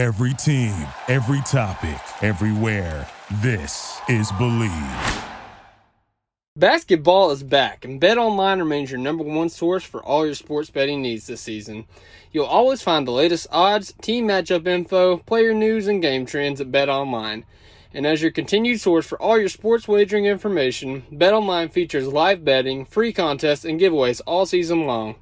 Every team, every topic, everywhere. This is Bleav. Basketball is back, and BetOnline remains your number one source for all your sports betting needs this season. You'll always find the latest odds, team matchup info, player news, and game trends at BetOnline. And as your continued source for all your sports wagering information, BetOnline features live betting, free contests, and giveaways all season long.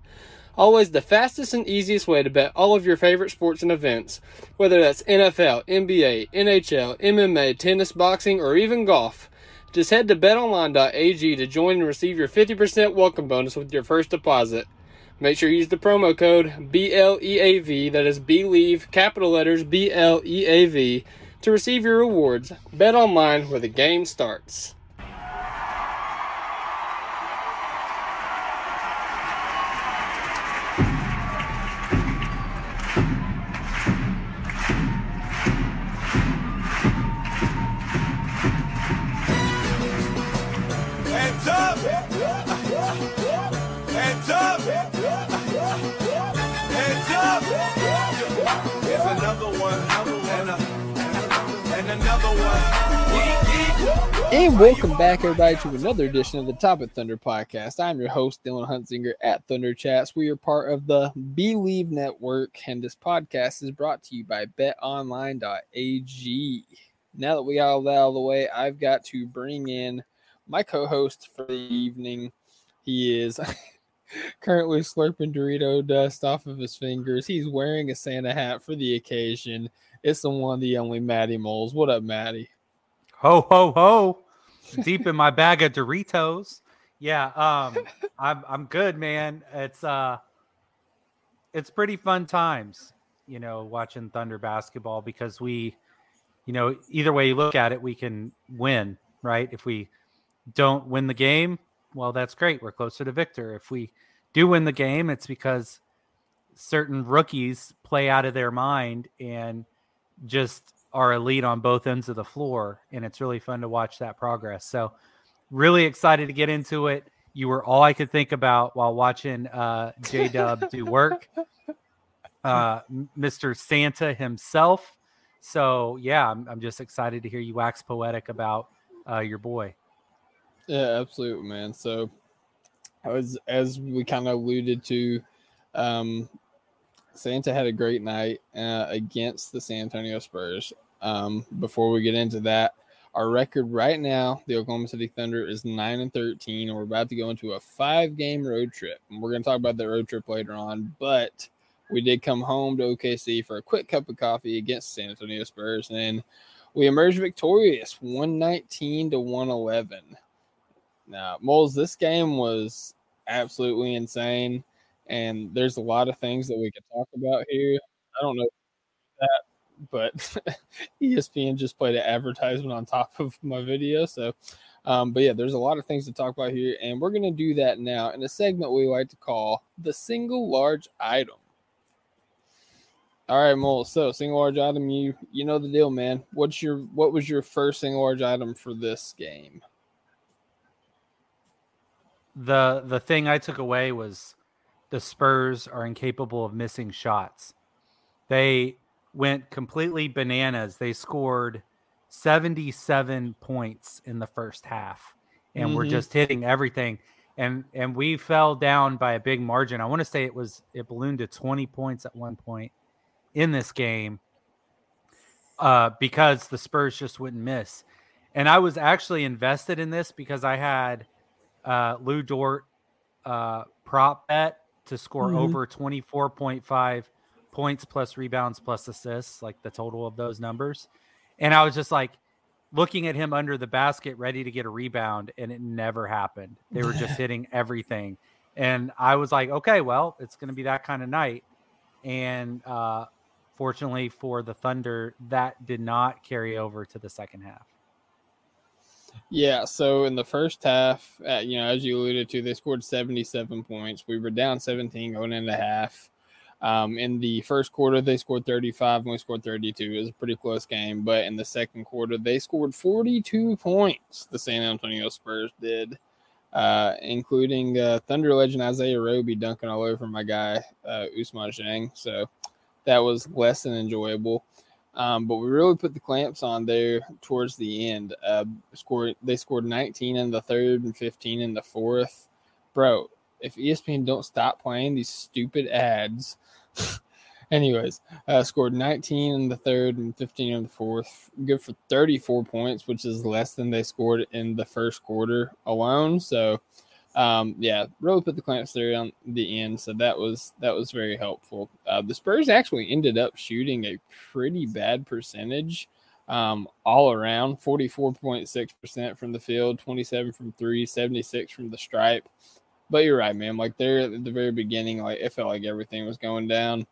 Always the fastest and easiest way to bet all of your favorite sports and events, whether that's NFL, NBA, NHL, MMA, tennis, boxing, or even golf. Just head to betonline.ag to join and receive your 50% welcome bonus with your first deposit. Make sure you use the promo code BLEAV, that is Bleav, capital letters BLEAV, to receive your rewards. Bet online where the game starts. Yeet. And welcome back, everybody, to another edition of the Top of Thunder podcast. I'm your host, Dylan Huntsinger at Thunder Chats. We are part of the Bleav Network, and this podcast is brought to you by betonline.ag. Now that we got all that out of the way, I've got to bring in my co host for the evening. He is currently slurping Dorito dust off of his fingers. He's wearing a Santa hat for the occasion. It's the one, of the only Matty Moles. What up, Matty? Ho ho ho! Deep in my bag of Doritos. Yeah, um, I'm I'm good, man. It's uh, it's pretty fun times, you know, watching Thunder basketball because we, you know, either way you look at it, we can win, right? If we don't win the game, well, that's great. We're closer to Victor. If we do win the game, it's because certain rookies play out of their mind and just are elite on both ends of the floor. And it's really fun to watch that progress. So, really excited to get into it. You were all I could think about while watching uh, J Dub do work, uh, Mr. Santa himself. So, yeah, I'm, I'm just excited to hear you wax poetic about uh, your boy. Yeah, absolutely, man. So, as as we kind of alluded to, um, Santa had a great night uh, against the San Antonio Spurs. Um, before we get into that, our record right now, the Oklahoma City Thunder is nine and thirteen, and we're about to go into a five-game road trip. And we're going to talk about the road trip later on, but we did come home to OKC for a quick cup of coffee against San Antonio Spurs, and we emerged victorious, one nineteen to one eleven. Now, Moles, this game was absolutely insane, and there's a lot of things that we could talk about here. I don't know that, but ESPN just played an advertisement on top of my video. So, um, but yeah, there's a lot of things to talk about here, and we're gonna do that now in a segment we like to call the single large item. All right, Mole. So, single large item, you you know the deal, man. What's your what was your first single large item for this game? The the thing I took away was the Spurs are incapable of missing shots. They went completely bananas. They scored 77 points in the first half and we're Mhm. just hitting everything and and we fell down by a big margin. I want to say it was it ballooned to 20 points at one point in this game uh because the Spurs just wouldn't miss. And I was actually invested in this because I had uh, Lu Dort uh, prop bet to score Mhm. over 24.5 points plus rebounds plus assists, like the total of those numbers. And I was just like looking at him under the basket, ready to get a rebound, and it never happened. They were just hitting everything. And I was like, okay, well, it's going to be that kind of night. And uh, fortunately for the Thunder, that did not carry over to the second half. Yeah, so in the first half, uh, you know, as you alluded to, they scored 77 points. We were down 17 going into half. Um, in the first quarter, they scored 35 and we scored 32. It was a pretty close game. But in the second quarter, they scored 42 points, the San Antonio Spurs did, uh, including uh, Thunder legend Isaiah Roby dunking all over my guy, uh, Ousmane Dieng. So that was less than enjoyable. Um, but we really put the clamps on there towards the end. Uh, scored they scored 19 in the third and 15 in the fourth. Bro, if ESPN don't stop playing these stupid ads, anyways, uh, scored 19 in the third and 15 in the fourth. Good for 34 points, which is less than they scored in the first quarter alone. So um, yeah, really put the clamps there on the end, so that was that was very helpful. Uh, the Spurs actually ended up shooting a pretty bad percentage um, all around 44.6% from the field, 27 from three, 76 from the stripe. But you're right, man. Like there at the very beginning, like it felt like everything was going down.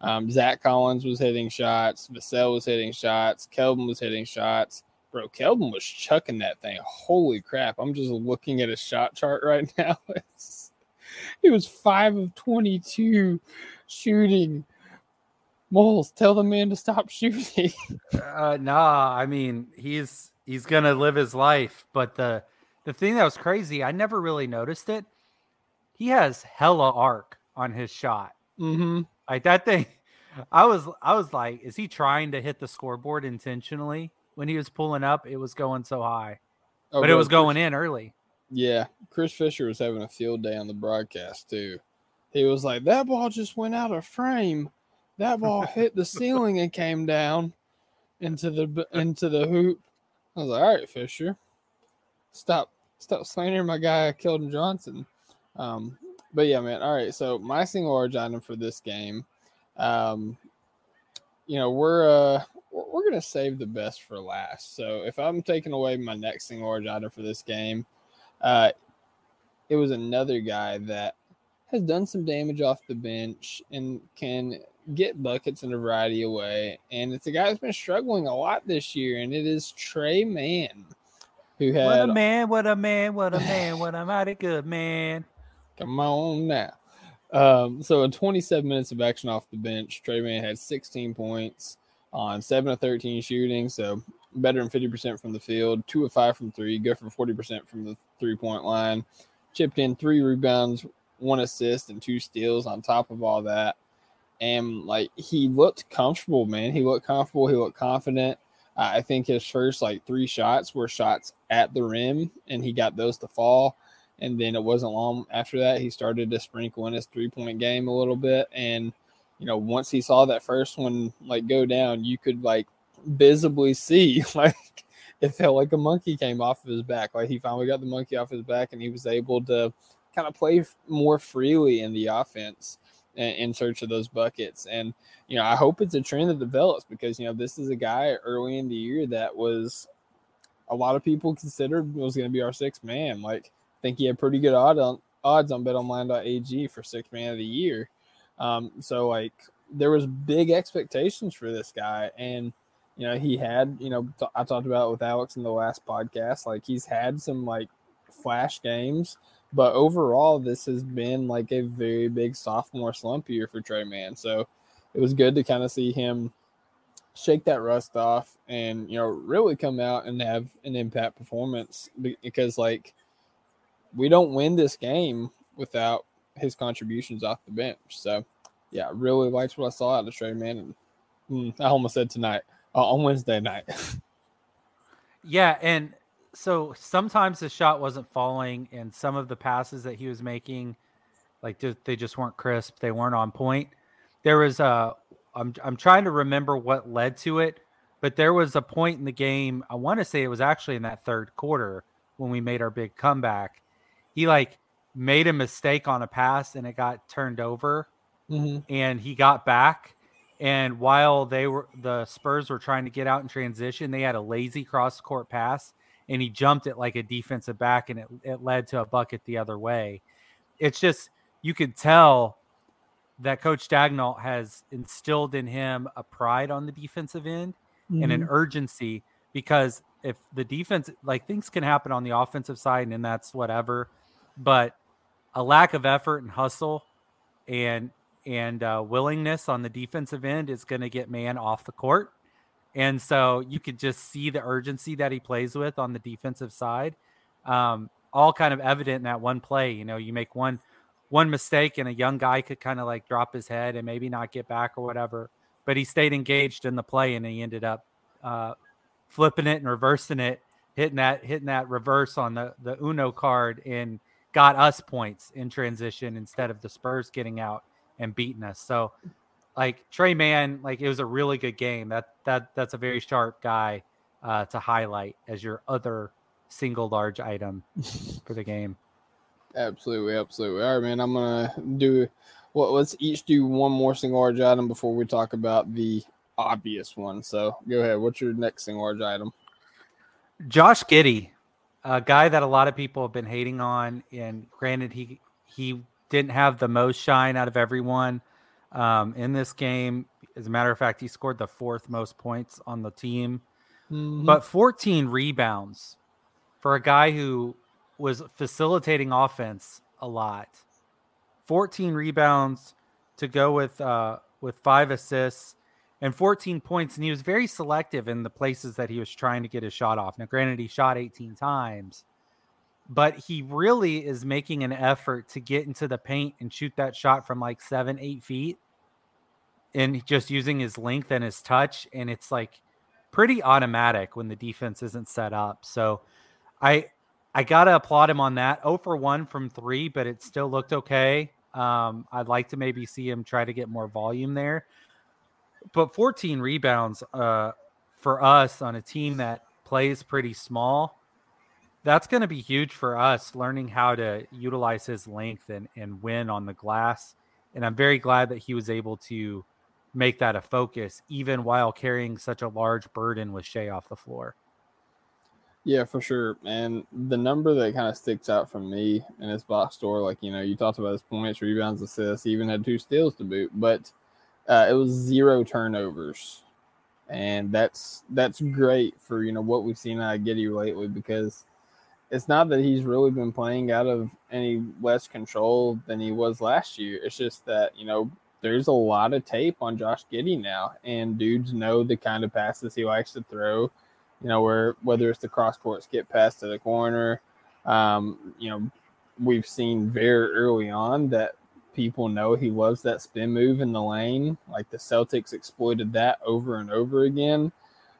Um, Zach Collins was hitting shots, Vassell was hitting shots, Keldon was hitting shots bro, Keldon was chucking that thing. Holy crap. I'm just looking at his shot chart right now. It's, he was five of 22 shooting. Moles, tell the man to stop shooting. uh, nah, I mean, he's he's gonna live his life. But the the thing that was crazy, I never really noticed it. He has hella arc on his shot. Mm-hmm. Like that thing. I was I was like, is he trying to hit the scoreboard intentionally? When he was pulling up, it was going so high, oh, but it was going in early. Yeah, Chris Fisher was having a field day on the broadcast too. He was like, "That ball just went out of frame. That ball hit the ceiling and came down into the into the hoop." I was like, "All right, Fisher, stop stop slandering my guy Keldon Johnson." Um, but yeah, man. All right, so my single item for this game, um, you know, we're uh we're going to save the best for last. So if I'm taking away my next single large item for this game, uh, it was another guy that has done some damage off the bench and can get buckets in a variety of way. And it's a guy that's been struggling a lot this year, and it is Tre Mann, who had what a man, what a man, what a man, what a mighty good man. Come on now. Um, so in 27 minutes of action off the bench, Tre Mann had 16 points, on seven of 13 shooting. So better than 50% from the field, two of five from three, go for 40% from the three point line. Chipped in three rebounds, one assist, and two steals on top of all that. And like he looked comfortable, man. He looked comfortable. He looked confident. I think his first like three shots were shots at the rim, and he got those to fall. And then it wasn't long after that he started to sprinkle in his three point game a little bit. And you know, once he saw that first one like go down, you could like visibly see like it felt like a monkey came off of his back. Like he finally got the monkey off his back and he was able to kind of play more freely in the offense in search of those buckets. And, you know, I hope it's a trend that develops because, you know, this is a guy early in the year that was a lot of people considered was going to be our sixth man. Like, I think he had pretty good odd on, odds on betonline.ag for sixth man of the year. Um, so like there was big expectations for this guy, and you know he had you know t- I talked about with Alex in the last podcast. Like he's had some like flash games, but overall this has been like a very big sophomore slump year for Tre Mann. So it was good to kind of see him shake that rust off and you know really come out and have an impact performance because like we don't win this game without his contributions off the bench. So, yeah, really liked what I saw out of Tre Mann. And mm, I almost said tonight uh, on Wednesday night. yeah, and so sometimes the shot wasn't falling, and some of the passes that he was making, like they just weren't crisp. They weren't on point. There was a. I'm I'm trying to remember what led to it, but there was a point in the game. I want to say it was actually in that third quarter when we made our big comeback. He like made a mistake on a pass and it got turned over mm-hmm. and he got back and while they were the spurs were trying to get out in transition they had a lazy cross court pass and he jumped it like a defensive back and it, it led to a bucket the other way it's just you could tell that coach Daigneault has instilled in him a pride on the defensive end mm-hmm. and an mm-hmm. urgency because if the defense like things can happen on the offensive side and that's whatever but a lack of effort and hustle and and uh, willingness on the defensive end is going to get man off the court. And so you could just see the urgency that he plays with on the defensive side, um, all kind of evident in that one play. You know, you make one one mistake and a young guy could kind of like drop his head and maybe not get back or whatever. but he stayed engaged in the play and he ended up uh, flipping it and reversing it, hitting that hitting that reverse on the the Uno card and got us points in transition instead of the Spurs getting out and beating us. So like Tre Mann, like it was a really good game. That that that's a very sharp guy uh, to highlight as your other single large item for the game. Absolutely, absolutely. All right, man. I'm gonna do. Well, let's each do one more single large item before we talk about the obvious one. So go ahead. What's your next single large item? Josh Giddey, a guy that a lot of people have been hating on, and granted, he he didn't have the most shine out of everyone um, in this game. As a matter of fact, he scored the fourth most points on the team, Mm-hmm. but 14 rebounds for a guy who was facilitating offense a lot. 14 rebounds to go with uh, with five assists and 14 points, and he was very selective in the places that he was trying to get his shot off. Now, granted, he shot 18 times, but he really is making an effort to get into the paint and shoot that shot from like seven, eight feet, and just using his length and his touch, and it's like pretty automatic when the defense isn't set up. So, I I gotta applaud him on that. 0 for 1 from three, but it still looked okay. Um, I'd like to maybe see him try to get more volume there. But 14 rebounds uh, for us on a team that plays pretty small, that's going to be huge for us learning how to utilize his length and, and win on the glass. And I'm very glad that he was able to make that a focus, even while carrying such a large burden with Shai off the floor. Yeah, for sure. And the number that kind of sticks out for me in his box score, like you know, you talked about his points, rebounds, assists. Even had two steals to boot, but uh, it was zero turnovers, and that's that's great for you know what we've seen out of Giddey lately because it's not that he's really been playing out of any less control than he was last year. It's just that you know there's a lot of tape on Josh Giddey now, and dudes know the kind of passes he likes to throw you know, where whether it's the cross court skip pass to the corner, um, you know, we've seen very early on that people know he loves that spin move in the lane. Like the Celtics exploited that over and over again.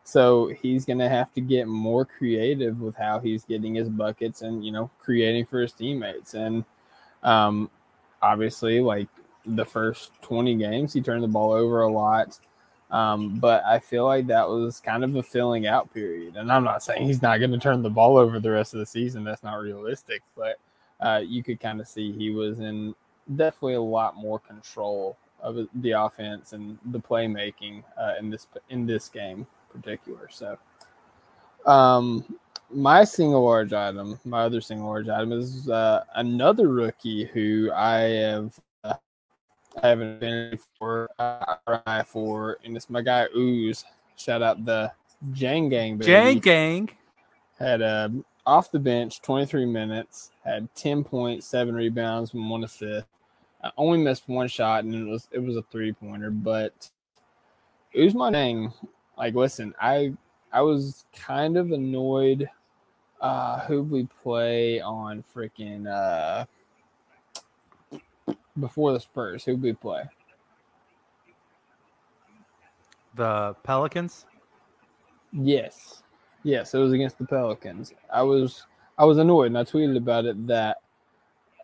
So he's going to have to get more creative with how he's getting his buckets and, you know, creating for his teammates. And um, obviously, like the first 20 games, he turned the ball over a lot. Um, but I feel like that was kind of a filling out period. And I'm not saying he's not going to turn the ball over the rest of the season. That's not realistic. But uh, you could kind of see he was in definitely a lot more control of the offense and the playmaking uh, in this in this game in particular. So, um, my single large item, my other single large item is uh, another rookie who I have I have an affinity for, uh, for, and it's my guy Ooze. Shout out the Jang Gang. Baby. Jang Gang. had uh, off the bench, 23 minutes, had 10 points, seven rebounds, and one assist. I only missed one shot, and it was it was a three pointer. But Ooze my name. Like, listen, I I was kind of annoyed. Uh, who we play on freaking uh before the Spurs? Who we play? The Pelicans. Yes. Yes, it was against the Pelicans. I was I was annoyed and I tweeted about it that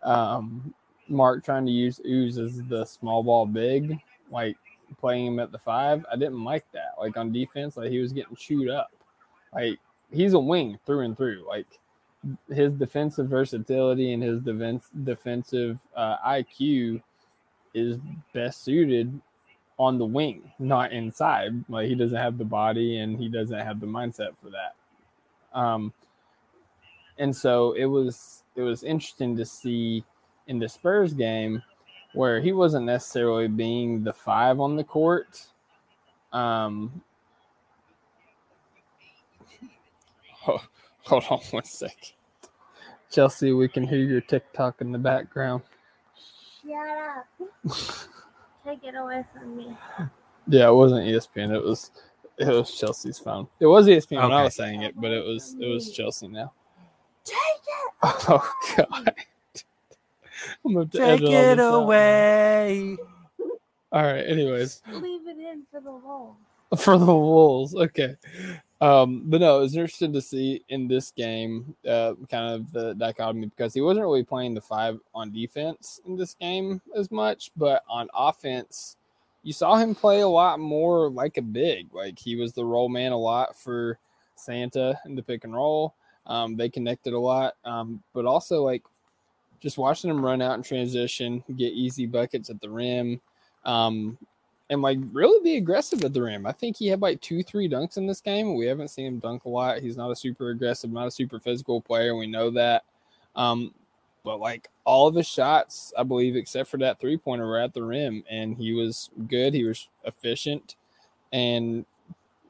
um Mark trying to use Ooze as the small ball big, like playing him at the five. I didn't like that. Like on defense, like he was getting chewed up. Like he's a wing through and through. Like his defensive versatility and his defense defensive uh, IQ is best suited on the wing, not inside. Like he doesn't have the body and he doesn't have the mindset for that. Um, and so it was it was interesting to see in the Spurs game where he wasn't necessarily being the five on the court. Um, oh, hold on one sec. Chelsea, we can hear your TikTok in the background. Shut up. Take it away from me. Yeah, it wasn't ESPN. It was it was Chelsea's phone. It was ESPN when I was saying it, but it was it was Chelsea now. Take it. Oh God. I'm gonna have to Take it this out. away. All right. Anyways, Leave it in for the wolves. for the Wolves. Okay. Um, but no, it was interesting to see in this game, uh, kind of the dichotomy because he wasn't really playing the five on defense in this game as much, but on offense, you saw him play a lot more like a big. Like he was the roll man a lot for Santa in the pick and roll. Um, they connected a lot, um, but also like just watching him run out in transition, get easy buckets at the rim. Um, and like really be aggressive at the rim. I think he had like two, three dunks in this game. We haven't seen him dunk a lot. He's not a super aggressive, not a super physical player. We know that. Um, but like all of his shots, I believe, except for that three pointer, were at the rim, and he was good. He was efficient, and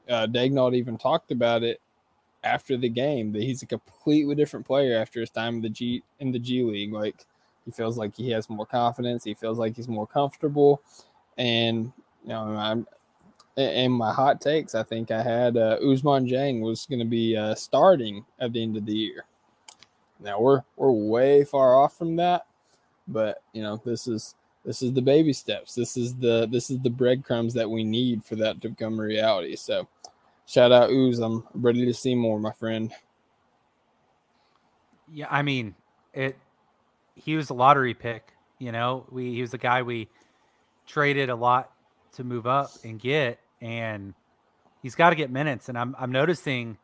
uh, Daigneault even talked about it after the game that he's a completely different player after his time in the G in the G League. Like he feels like he has more confidence. He feels like he's more comfortable, and you know, I'm in my hot takes. I think I had uh, Ousmane Dieng was going to be uh, starting at the end of the year. Now we're we're way far off from that, but you know this is this is the baby steps. This is the this is the breadcrumbs that we need for that to become reality. So, shout out Ooze. I'm ready to see more, my friend. Yeah, I mean, it. He was a lottery pick. You know, we he was the guy we traded a lot to move up and get, and he's got to get minutes. And I'm I'm noticing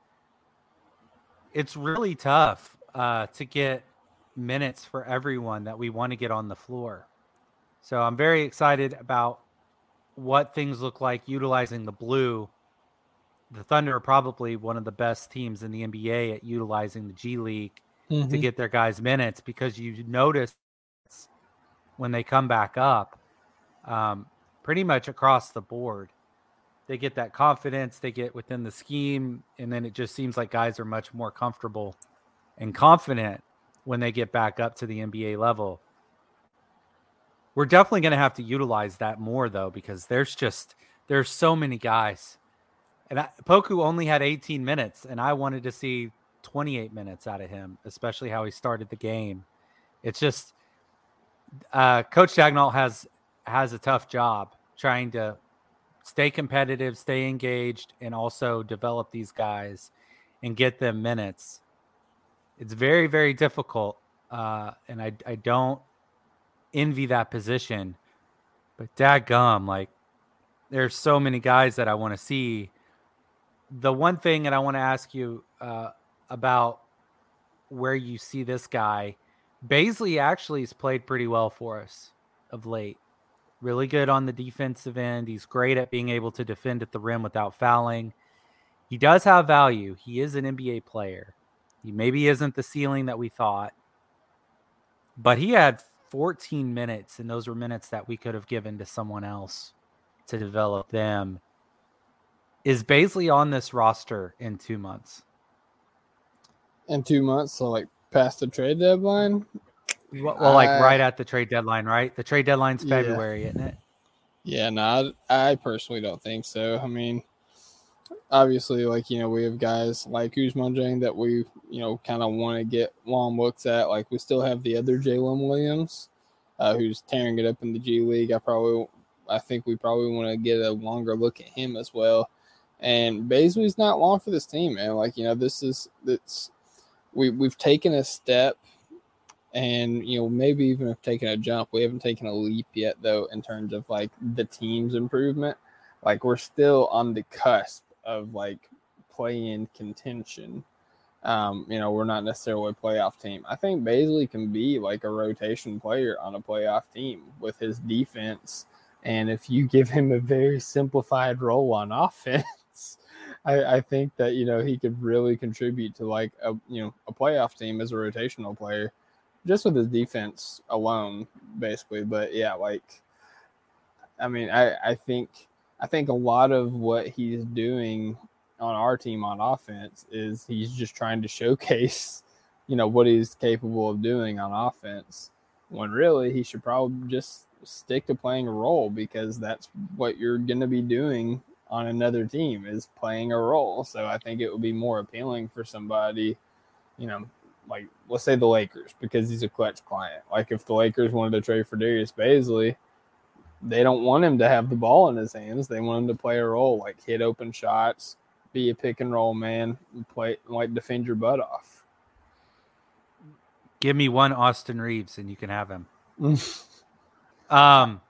it's really tough uh, to get minutes for everyone that we want to get on the floor. So I'm very excited about what things look like utilizing the blue. The Thunder are probably one of the best teams in the NBA at utilizing the G League to get their guys minutes because you notice when they come back up, um, pretty much across the board, they get that confidence, they get within the scheme, and then it just seems like guys are much more comfortable and confident when they get back up to the NBA level. We're definitely going to have to utilize that more though, because there's just there's so many guys, and I, Poku only had 18 minutes, and I wanted to see 28 minutes out of him, especially how he started the game. It's just uh, Coach Daigneault has has a tough job trying to stay competitive, stay engaged, and also develop these guys and get them minutes. It's very, very difficult, uh, and I I don't envy that position. But dadgum, like there's so many guys that I want to see. The one thing that I want to ask you uh, about where you see this guy, Bazley actually has played pretty well for us of late. Really good on the defensive end. He's great at being able to defend at the rim without fouling. He does have value. He is an NBA player. He maybe isn't the ceiling that we thought, but he had 14 minutes, and those were minutes that we could have given to someone else to develop them. Is Bazley on this roster in two months? In two months, so like past the trade deadline. Well, well, like right at the trade deadline, right? The trade deadline's Yeah. February, isn't it? Yeah, no, I, I personally don't think so. I mean, obviously, like you know, we have guys like Ousmane Dieng that we you know kind of want to get long looks at. Like we still have the other Jaylin Williams, uh, who's tearing it up in the G League. I probably, I think we probably want to get a longer look at him as well. And Bazley's not long for this team, man. Like you know, this is it's we we've taken a step and you know maybe even have taken a jump. We haven't taken a leap yet though in terms of like the team's improvement. Like we're still on the cusp of like play in contention. Um you know we're not necessarily a playoff team. I think Bazley can be like a rotation player on a playoff team with his defense. And if you give him a very simplified role on offense I, I think that you know he could really contribute to like a you know a playoff team as a rotational player just with his defense alone, basically. But yeah, like I mean, I, I think I think a lot of what he's doing on our team on offense is he's just trying to showcase, you know, what he's capable of doing on offense. When really he should probably just stick to playing a role because that's what you're gonna be doing on another team is playing a role. So I think it would be more appealing for somebody, you know, like let's say the Lakers because he's a Klutch client. Like if the Lakers wanted to trade for Darius Bazley, they don't want him to have the ball in his hands. They want him to play a role like hit open shots, be a pick and roll man, and play like defend your butt off. Give me one Austin Reaves and you can have him. um,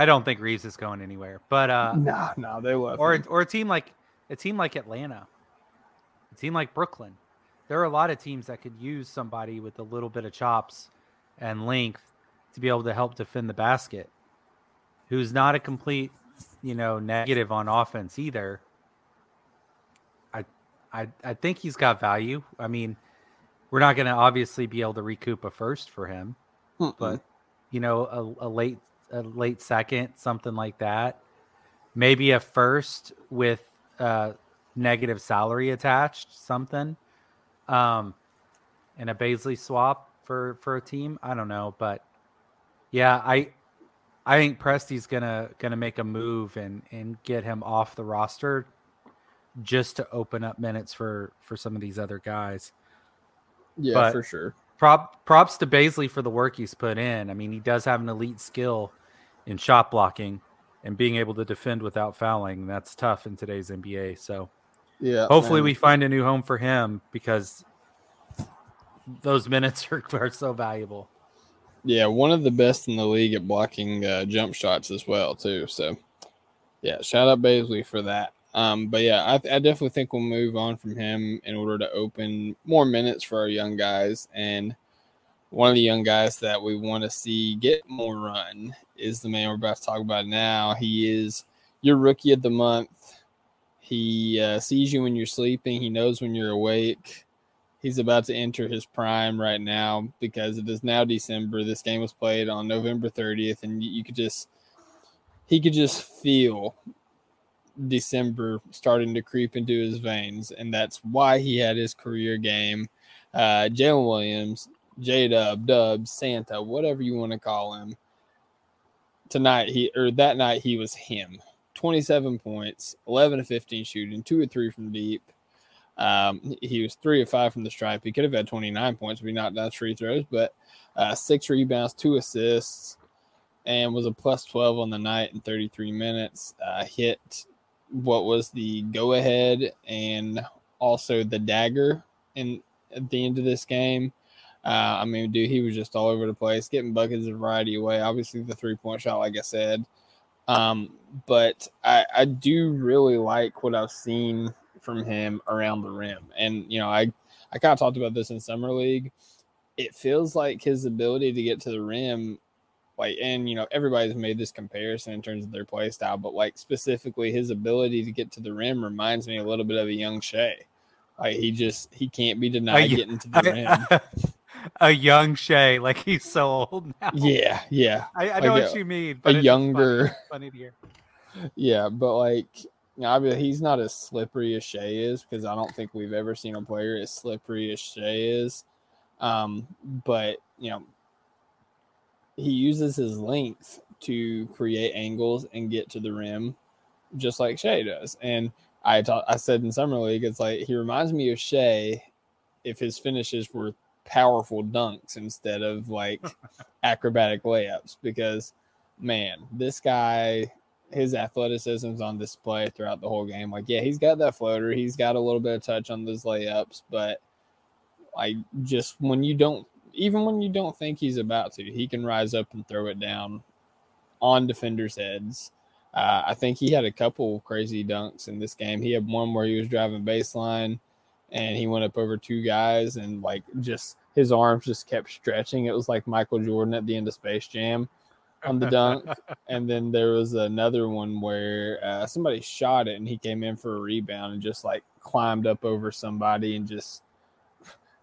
I don't think Reaves is going anywhere, but uh, no, no, they left. or or a team like a team like Atlanta, a team like Brooklyn. There are a lot of teams that could use somebody with a little bit of chops and length to be able to help defend the basket. Who's not a complete, you know, negative on offense either. I I I think he's got value. I mean, we're not going to obviously be able to recoup a first for him, Mm-mm. but you know, a, a late a late second, something like that. Maybe a first with uh, negative salary attached, something, um, and a Bazley swap for for a team. I don't know, but yeah, I I think Presti's gonna gonna make a move and and get him off the roster just to open up minutes for for some of these other guys yeah, but- for sure. prop props to Bazley for the work he's put in. I mean, he does have an elite skill in shot blocking and being able to defend without fouling. That's tough in today's NBA. So Yeah, hopefully man. we find a new home for him because those minutes are, are so valuable. Yeah, one of the best in the league at blocking uh, jump shots as well, too. So, yeah, shout out Bazley for that. Um, but yeah, I, I definitely think we'll move on from him in order to open more minutes for our young guys. And one of the young guys that we want to see get more run is the man we're about to talk about now. He is your rookie of the month. He uh, sees you when you're sleeping. He knows when you're awake he's about to enter his prime right now because it is now December. This game was played on November 30th, and you, could just he could just feel December starting to creep into his veins, and that's why he had his career game. Uh, Jalen Williams, J Dub, Dub, Santa, whatever you want to call him. Tonight he or that night he was him. 27 points, 11 to 15 shooting, two or three from deep. Um, he was three or five from the stripe. He could have had 29 points if he knocked down free throws, but uh, six rebounds, two assists, and was a plus 12 on the night in 33 minutes. Uh, hit what was the go ahead and also the dagger in at the end of this game. Uh, I mean, dude, he was just all over the place, getting buckets a variety of way. Obviously, the three point shot, like I said. Um, but I, I do really like what I've seen from him around the rim. And you know, I I kind of talked about this in summer league. It feels like his ability to get to the rim, like, and you know, everybody's made this comparison in terms of their play style, but like specifically his ability to get to the rim reminds me a little bit of a young Shai. Like he just he can't be denied getting to the rim. A, a young Shai, like he's so old now. Yeah, yeah. I, I know Like what a- you mean. But it's younger- funny, funny to hear. Yeah, but like, you know, I mean, he's not as slippery as Shai is because I don't think we've ever seen a player as slippery as Shai is. Um, but you know, he uses his length to create angles and get to the rim, just like Shai does. And I I said in summer league, it's like he reminds me of Shai if his finishes were powerful dunks instead of like acrobatic layups because man, this guy his athleticism's on display throughout the whole game. Like, yeah, he's got that floater, he's got a little bit of touch on those layups, but like just when you don't even when you don't think he's about to, he can rise up and throw it down on defenders' heads. Uh, I think he had a couple crazy dunks in this game. He had one where he was driving baseline and he went up over two guys and like just his arms just kept stretching. It was like Michael Jordan at the end of Space Jam on the dunk. and then there was another one where uh, somebody shot it and he came in for a rebound and just like climbed up over somebody and just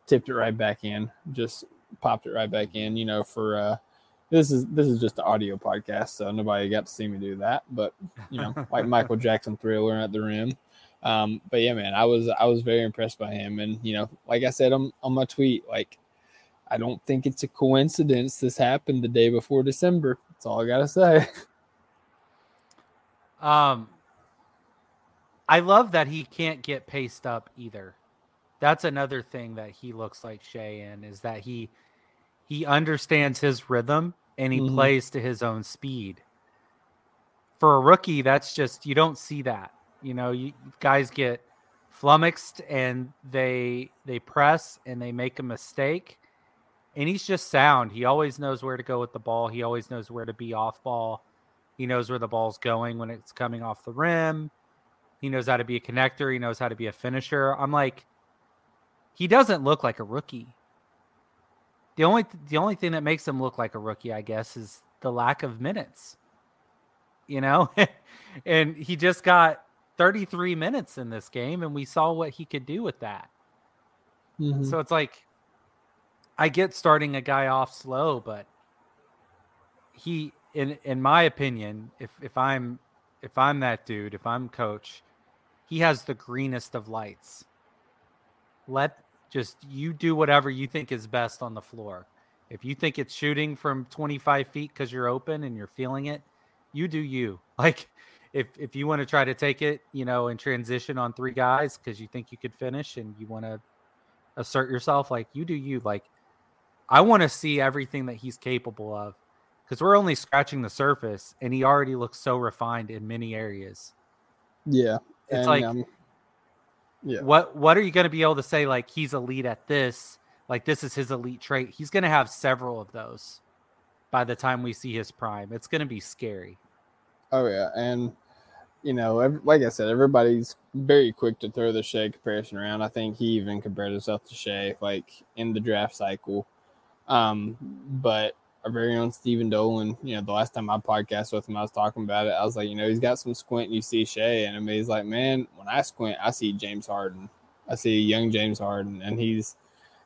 tipped it right back in. Just popped it right back in. You know, for uh, this is this is just an audio podcast, so nobody got to see me do that. But you know, like Michael Jackson Thriller at the rim. Um, but yeah, man, I was I was very impressed by him, and you know, like I said on on my tweet, like I don't think it's a coincidence this happened the day before December. That's all I gotta say. Um, I love that he can't get paced up either. That's another thing that he looks like Shai in is that he he understands his rhythm and he Mhm. plays to his own speed. For a rookie, that's just you don't see that. You know, you guys get flummoxed and they they press and they make a mistake. And he's just sound. He always knows where to go with the ball. He always knows where to be off ball. He knows where the ball's going when it's coming off the rim. He knows how to be a connector. He knows how to be a finisher. I'm like, he doesn't look like a rookie. The only the only thing that makes him look like a rookie, I guess, is the lack of minutes. You know, and he just got 33 minutes in this game, and we saw what he could do with that. Mhm. So it's like, I get starting a guy off slow, but he, in in my opinion, if if I'm if I'm that dude, if I'm coach, he has the greenest of lights. Let just you do whatever you think is best on the floor. If you think it's shooting from 25 feet because you're open and you're feeling it, you do you. Like if if you want to try to take it, you know, and transition on three guys because you think you could finish and you want to assert yourself, like you do you. Like I want to see everything that he's capable of because we're only scratching the surface and he already looks so refined in many areas. Yeah. It's and, like um, Yeah. what what are you going to be able to say like he's elite at this? Like this is his elite trait. He's going to have several of those by the time we see his prime. It's going to be scary. Oh yeah, and you know, like I said, everybody's very quick to throw the Shai comparison around. I think he even compared himself to Shai, like in the draft cycle. Um, but our very own Stephen Dolan, you know, the last time I podcast with him, I was talking about it. I was like, you know, he's got some squint, you see Shai, and he's like, man, when I squint, I see James Harden. I see young James Harden, and he's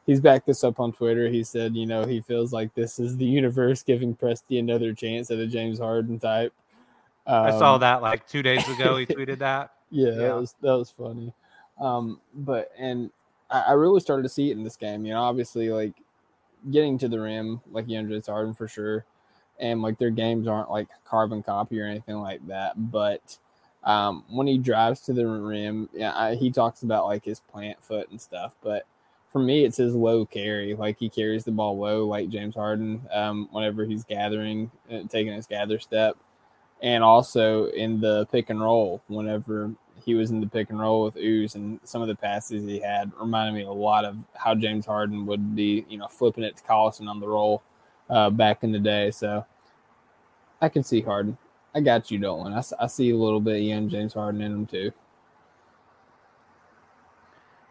he's backed this up on Twitter. He said, you know, he feels like this is the universe giving Presti another chance at a James Harden type. I saw Um, that like 2 days ago he tweeted that. Yeah, Yeah. that was that was funny. Um, but and I, I really started to see it in this game. You know, obviously like getting to the rim, like Andres Harden for sure, and like their games aren't like carbon copy or anything like that. But um, when he drives to the rim, yeah, I, he talks about like his plant foot and stuff. But for me, it's his low carry. Like he carries the ball low, like James Harden. Um, whenever he's gathering, uh, taking his gather step and also in the pick and roll whenever he was in the pick and roll with Ooze and some of the passes he had reminded me a lot of how James Harden would be, you know, flipping it to Collison on the roll uh, back in the day. So I can see Harden. I got you, Dolan. I see a little bit of young James Harden in him too.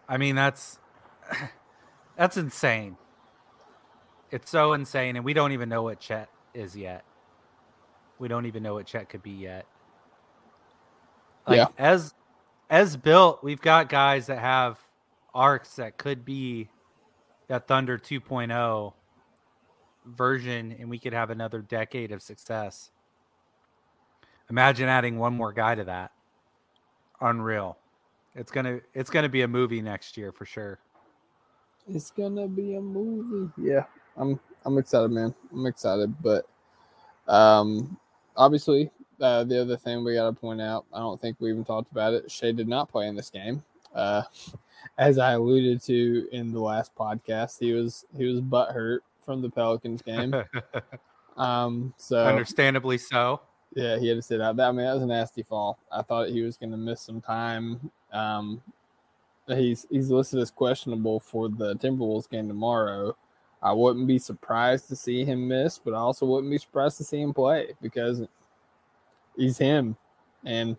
I mean, that's that's insane. It's so insane, and we don't even know what Chet is yet. We don't even know what Chet could be yet. Like Yeah. as as built, we've got guys that have arcs that could be that Thunder 2.0 version, and we could have another decade of success. Imagine adding one more guy to that. Unreal. It's gonna it's gonna be a movie next year for sure. It's gonna be a movie. Yeah, I'm I'm excited, man. I'm excited, but um, obviously, uh, the other thing we got to point out, I don't think we even talked about it. Shai did not play in this game. Uh, as I alluded to in the last podcast, he was he was butthurt from the Pelicans game. Um, so Understandably so. yeah, he had to sit out. That I mean, that was a nasty fall. I thought he was going to miss some time. Um, he's he's listed as questionable for the Timberwolves game tomorrow. I wouldn't be surprised to see him miss, but I also wouldn't be surprised to see him play because he's him. And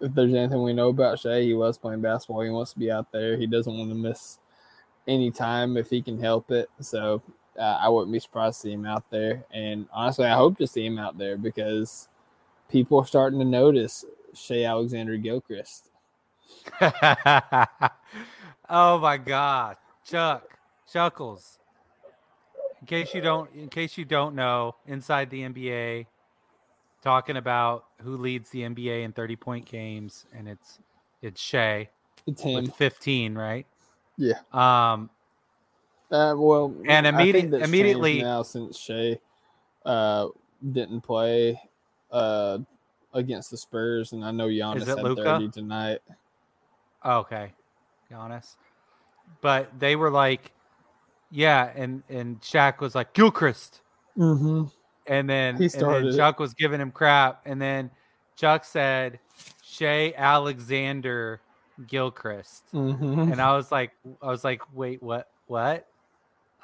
if there's anything we know about Shai, he loves playing basketball. He wants to be out there. He doesn't want to miss any time if he can help it. So uh, I wouldn't be surprised to see him out there. And honestly, I hope to see him out there because people are starting to notice Shai Alexander Gilchrist. oh my god. Chuck. Chuckles. In case you don't in case you don't know, inside the NBA, talking about who leads the NBA in 30 point games, and it's it's Shai It's him. with 15, right? Yeah. Um Uh, well, And I think that's immediately- now since Shai uh, didn't play uh, against the Spurs, and I know Giannis had Luka? thirty tonight. Okay, Giannis. But they were like, yeah, and and Shaq was like Gilchrist, Mm-hmm. and then, He and then started. Chuck was giving him crap, and then Chuck said Shai Alexander Gilchrist, Mhm. and I was like, I was like, wait, what, what?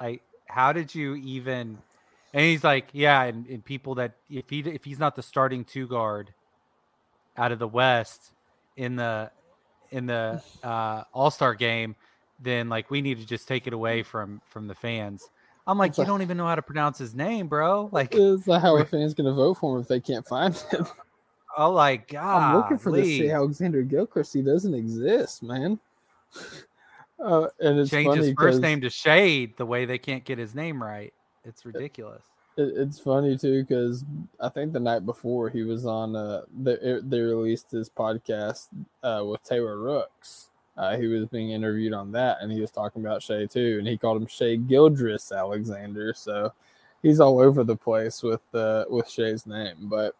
Like, how did you even? And he's like, yeah, and, and people that if he if he's not the starting two guard out of the West in the in the uh, All Star game, then like we need to just take it away from from the fans. I'm like, It's you like- don't even know how to pronounce his name, bro. Like, Is that how a fan's gonna vote for him if they can't find him? oh my God, I'm looking for this Shai Alexander Gilchrist. He doesn't exist, man. Uh, and it's Change funny his first name to Shade the way they can't get his name right. It's ridiculous. It, it's funny too because I think the night before he was on. Uh, they they released his podcast uh, with Taylor Rooks. Uh, he was being interviewed on that, and he was talking about Shai too, and he called him Shai Gildress Alexander. So he's all over the place with uh, with Shai's name. But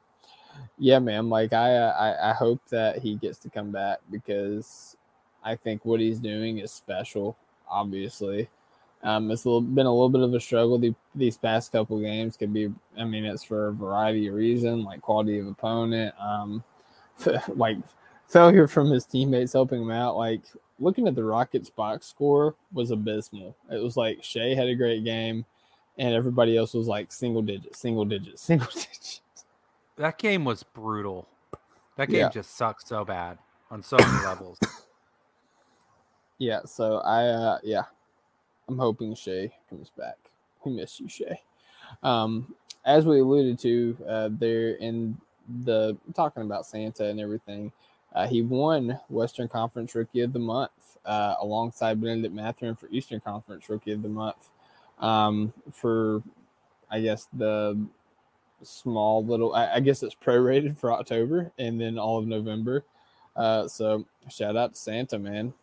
yeah, man, like I, I I hope that he gets to come back because I think what he's doing is special. Obviously, um, it's a little, been a little bit of a struggle the, these past couple games. Could be, I mean, it's for a variety of reasons, like quality of opponent, um, like failure from his teammates helping him out. Like looking at the Rockets box score was abysmal. It was like Shai had a great game, and everybody else was like single digit, single digit, single digit. That game was brutal. That game Yeah. just sucked so bad on so many levels. Yeah, so I uh yeah. I'm hoping Shai comes back. We miss you, Shai. Um as we alluded to, uh there in the talking about Santa and everything, uh he won Western Conference Rookie of the Month, uh alongside Bennedict Mathurin for Eastern Conference Rookie of the Month. Um for I guess the small little I, I guess it's prorated for October and then all of November. Uh so shout out to Santa man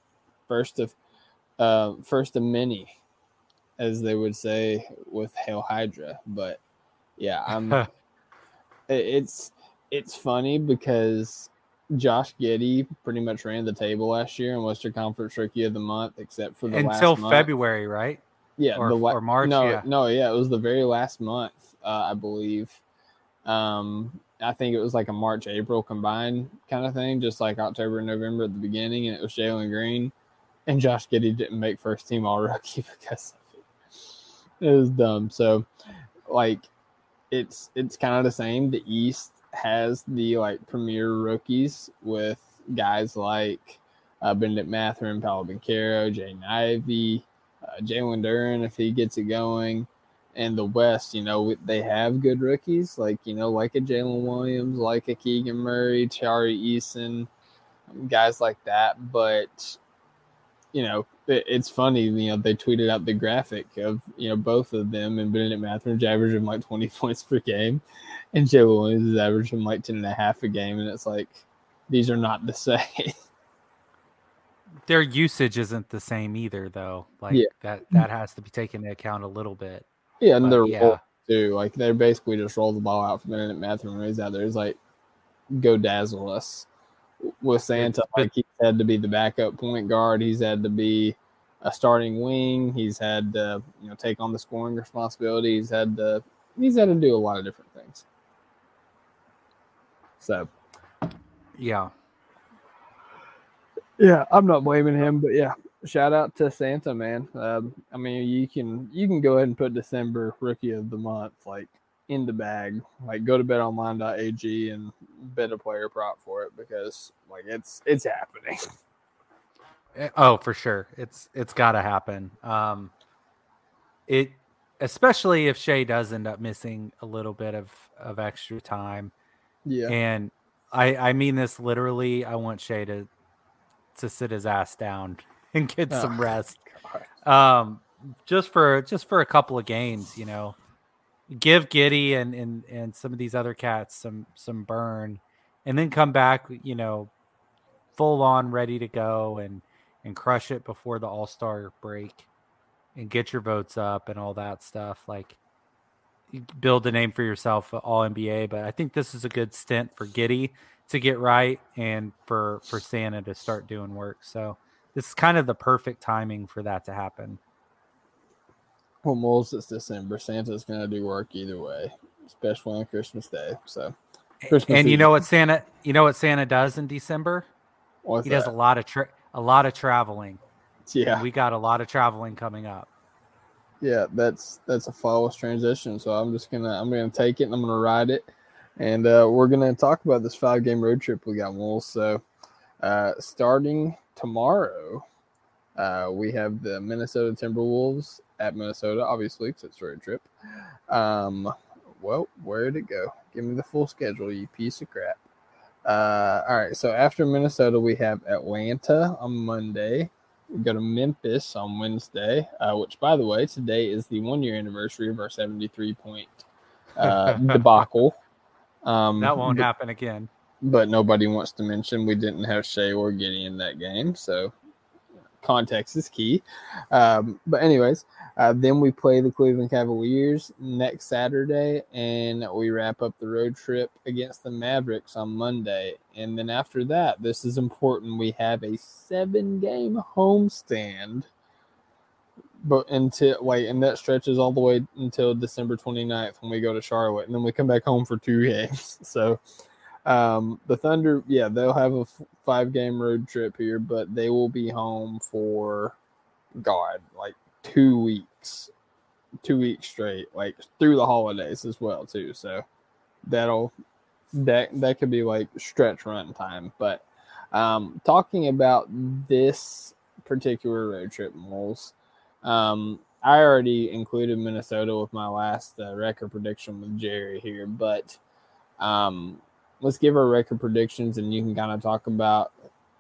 first of uh, first of many, as they would say with Hail Hydra. But yeah, I'm. it- it's it's funny because Josh Giddey pretty much ran the table last year in Western Conference Rookie of the Month, except for the Until last month. February, right? Yeah, or- the la- or March, No, yeah. no, yeah, it was the very last month, uh, I believe. Um, I think it was like a March April combined kind of thing, just like October and November at the beginning, and it was Jalen Green, and Josh Giddey didn't make first team All Rookie because of it. It was dumb. So, like, it's it's kind of the same. The East has the like premier rookies with guys like uh, Bennedict Mathurin, Paolo Banchero, Jaden Ivey, uh, Jalen Duren if he gets it going. And the West, you know, they have good rookies like you know, like a Jalen Williams, like a Keegan Murray, Tari Eason, guys like that. But you know, it's funny. You know, they tweeted out the graphic of you know both of them, and Bennedict Mathurin's averaging like twenty points per game, and Jalen Williams is averaging like ten and a half a game, and it's like these are not the same. Their usage isn't the same either, though. Like Yeah. that that has to be taken into account a little bit. Yeah, and But, they're yeah. too. Like they basically just roll the ball out from Bennedict Mathurin when he's out there. He's like, go dazzle us. With Santa, like he's had to be the backup point guard. He's had to be a starting wing. He's had to, you know, take on the scoring responsibility. He's had to he's had to do a lot of different things. So Yeah. Yeah, I'm not blaming him, but yeah, shout out to Santa, man. Um, I mean, you can you can go ahead and put December rookie of the month like in the bag. Like go to betonline.ag and bet a player prop for it because like it's it's happening. Eh, Oh, for sure. It's it's got to happen. Um, it especially if Shai does end up missing a little bit of of extra time, Yeah, and I I mean this literally. I want Shai to to sit his ass down and get Oh, some rest. God. Um, just for just for a couple of games, you know, give Giddey and and and some of these other cats some some burn, and then come back, you know, full on ready to go and and crush it before the All Star break, and get your votes up and all that stuff. Like build a name for yourself, All NBA. But I think this is a good stint for Giddey to get right and for for Santa to start doing work. So this is kind of the perfect timing for that to happen. well, Moles, it's December. Santa's gonna do work either way. especially on Christmas Day. So, Christmas and you know what Santa you know what Santa does in December? what's he does a lot of tra- a lot of traveling. yeah, We got a lot of traveling coming up. yeah. That's that's a flawless transition. So I'm just gonna I'm gonna take it and I'm gonna ride it, and uh, we're gonna talk about this five game road trip we got, Wolves. So, uh, starting tomorrow, uh, we have the Minnesota Timberwolves at Minnesota, obviously, because it's a road trip. Um, well, where'd it go? Give me the full schedule, you piece of crap. Uh, all right, so after Minnesota, we have Atlanta on Monday. We go to Memphis on Wednesday, uh, which, by the way, today is the one year anniversary of our 73 point uh, debacle. Um, That won't but- happen again. but nobody wants to mention we didn't have Shai or Giddey in that game. So context is key. Um, but anyways, uh, then we play the Cleveland Cavaliers next Saturday, and we wrap up the road trip against the Mavericks on Monday. And then after that, this is important. We have a seven-game homestand. But until wait, and that stretches all the way until December 29th when we go to Charlotte, and then we come back home for two games. So um, the Thunder, yeah, they'll have a five game road trip here, but they will be home for God, like two weeks, two weeks straight, like through the holidays as well too. So that'll that that could be like stretch run time. But um, talking about this particular road trip, moles, um, I already included Minnesota with my last uh, record prediction with Jerry here, but um, let's give our record predictions and you can kind of talk about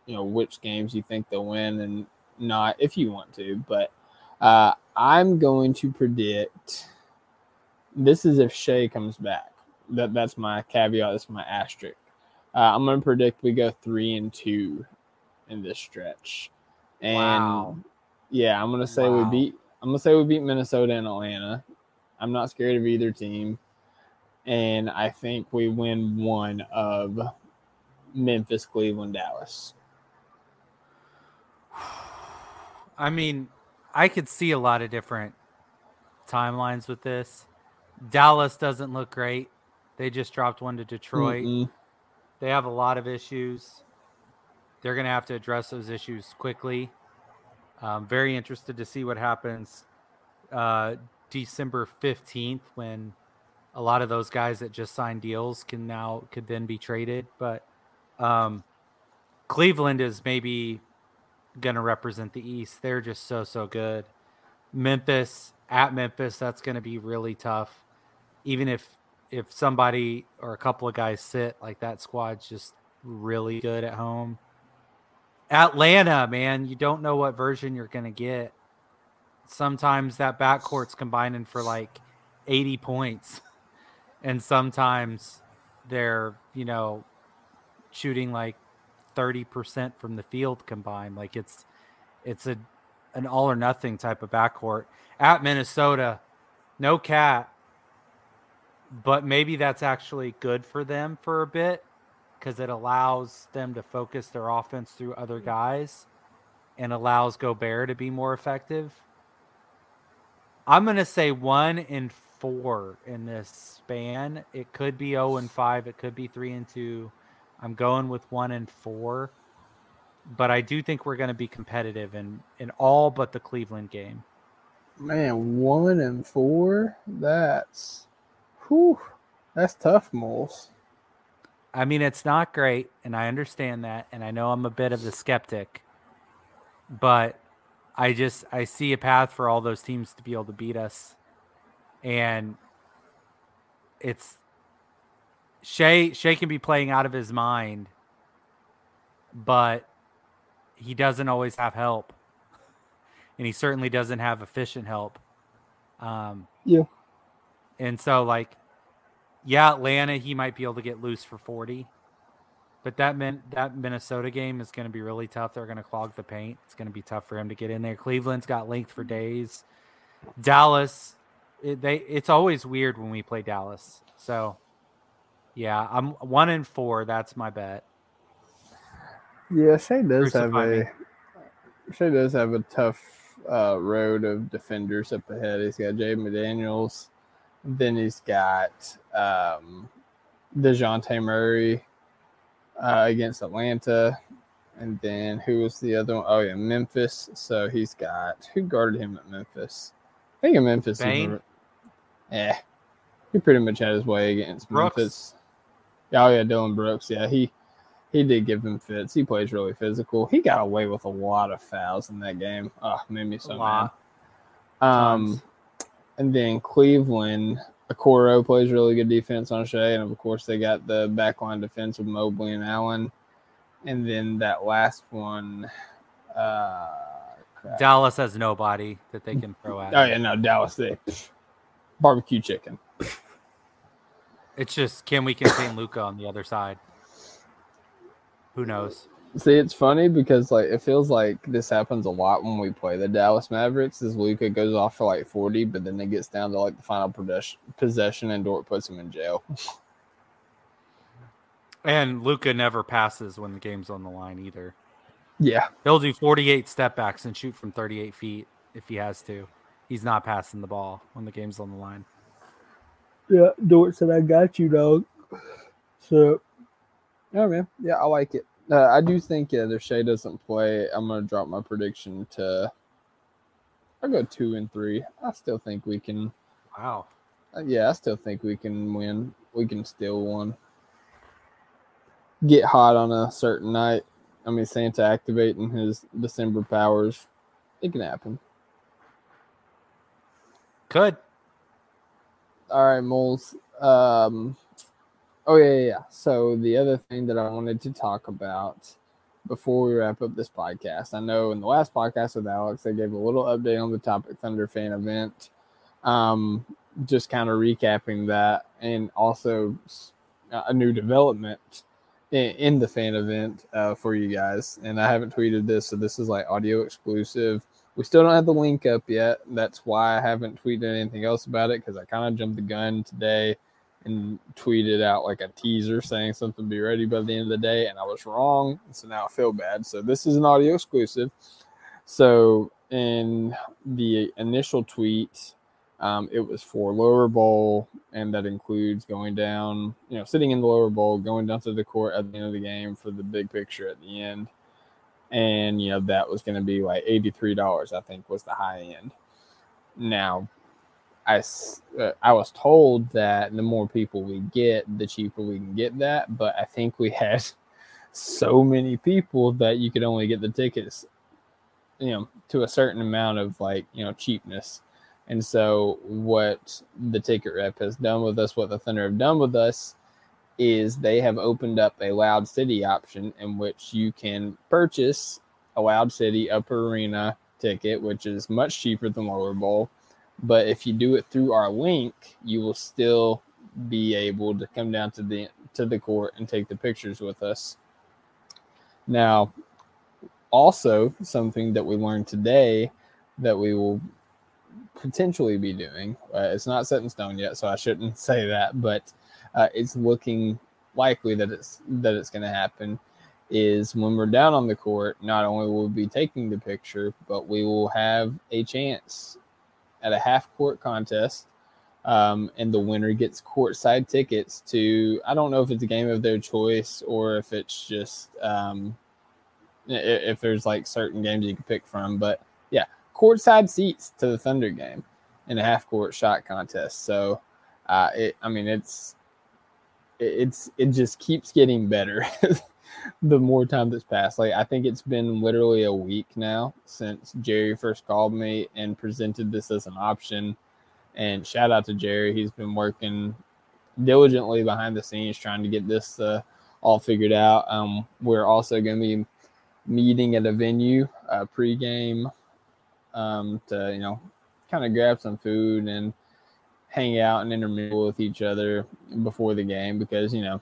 you know which games you think they'll win and not if you want to but uh, i'm going to predict this is if Shai comes back. That that's my caveat that's my asterisk. Uh, i'm going to predict we go three and two in this stretch. And Wow. yeah i'm going to say we beat i'm going to say we beat minnesota and atlanta. I'm not scared of either team and I think we win one of Memphis, Cleveland, Dallas. I mean, I could see a lot of different timelines with this. Dallas doesn't look great. They just dropped one to Detroit. Mm-mm. They have a lot of issues. They're going to have to address those issues quickly. Um, very interested to see what happens uh, December 15th when a lot of those guys that just signed deals can now could then be traded. But um, Cleveland is maybe going to represent the East. They're just so, so good. Memphis at Memphis, that's going to be really tough. Even if if somebody or a couple of guys sit, like that squad's just really good at home. Atlanta, man, you don't know what version you're going to get. Sometimes that backcourt's combining for like 80 points, and sometimes they're, you know, shooting like 30% from the field combined. Like it's it's a an all or nothing type of backcourt. At Minnesota, no KAT, but maybe that's actually good for them for a bit because it allows them to focus their offense through other guys and allows Gobert to be more effective. I'm going to say one and four in this span. It could be 0 and 5, it could be 3 and 2. I'm going with 1 and 4. But I do think we're going to be competitive in, in all but the Cleveland game. Man, one and four. That's, whew, that's tough, Moles. I mean, it's not great, and I understand that, and I know I'm a bit of the skeptic, but I just I see a path for all those teams to be able to beat us, and it's Shai. Shai can be playing out of his mind, but he doesn't always have help, and he certainly doesn't have efficient help. Um, Yeah. and so like yeah, Atlanta, he might be able to get loose for 40. But that min- that Minnesota game is going to be really tough. They're going to clog the paint. It's going to be tough for him to get in there. Cleveland's got length for days. Dallas, it, they it's always weird when we play Dallas. So, yeah, I'm one in four. That's my bet. Yeah, Shai does have Crucify me. a Shai does have a tough uh, road of defenders up ahead. He's got Jay McDaniels, Then he's got um, Dejounte Murray uh, against Atlanta. And then who was the other one? Oh, yeah, Memphis. So he's got who guarded him at Memphis? I think in Memphis. Yeah, he pretty much had his way against Brooks? Memphis. Yeah, Oh yeah, Dillon Brooks. Yeah, he he did give him fits. He plays really physical. He got away with a lot of fouls in that game. Oh, made me so mad. Um, and then Cleveland, Okoro plays really good defense on Shai, and of course they got the backline defense with Mobley and Allen. And then that last one, uh, crap. Dallas has nobody that they can throw at. oh yeah, no Dallas, they barbecue chicken. It's just can we contain Luka on the other side? Who knows? See, it's funny because like it feels like this happens a lot when we play the Dallas Mavericks. Is Luka goes off for like forty, but then it gets down to like the final possession, possession and Dort puts him in jail. And Luka never passes when the game's on the line either. yeah, He'll do 48 step backs and shoot from 38 feet if he has to. He's not passing the ball when the game's on the line. yeah. Dort said, "I got you, dog." So, oh man, yeah, I like it. Uh, I do think yeah, if Shai doesn't play, I'm gonna drop my prediction to. I'll go two and three. I still think we can. Wow. Uh, yeah, I still think we can win. We can steal one. Get hot on a certain night. I mean, Santa activating his December powers. It can happen. Good. All right, moles. Um, oh yeah, yeah, yeah. So the other thing that I wanted to talk about before we wrap up this podcast, I know in the last podcast with Alex, I gave a little update on the Topic Thunder fan event. Um, just kind of recapping that, and also a new development in, in the fan event uh, for you guys. And I haven't tweeted this, so this is like audio exclusive. We still don't have the link up yet. That's why I haven't tweeted anything else about it because I kind of jumped the gun today and tweeted out like a teaser saying something be ready by the end of the day, and I was wrong. So now I feel bad. So this is an audio exclusive. So in the initial tweet, um, it was for lower bowl, and that includes going down, you know, sitting in the lower bowl, going down to the court at the end of the game for the big picture at the end. And, you know, that was going to be like $83, I think was the high end. Now, i uh, I was told that the more people we get, the cheaper we can get that. But I think we had so many people that you could only get the tickets, you know, to a certain amount of like, you know, cheapness. And so, what the ticket rep has done with us, what the Thunder have done with us, is they have opened up a Loud City option in which you can purchase a Loud City Upper Arena ticket, which is much cheaper than Lower Bowl. But if you do it through our link, you will still be able to come down to the to the court and take the pictures with us. Now, also something that we learned today that we will potentially be doing. Uh, it's not set in stone yet, so I shouldn't say that, but uh, it's looking likely that it's that it's going to happen. Is when we're down on the court, not only will we be taking the picture, but we will have a chance at a half court contest, um, and the winner gets courtside tickets to. I don't know if it's a game of their choice or if it's just um, if there's like certain games you can pick from, but yeah, courtside seats to the Thunder game in a half court shot contest. So, uh, it, I mean, it's it, it's it just keeps getting better the more time that's passed. Like I think it's been literally a week now since Jerry first called me and presented this as an option. And shout out to Jerry, he's been working diligently behind the scenes trying to get this uh, all figured out. Um, we're also going to be meeting at a venue uh, pregame um, to you know kind of grab some food and hang out and intermingle with each other before the game because you know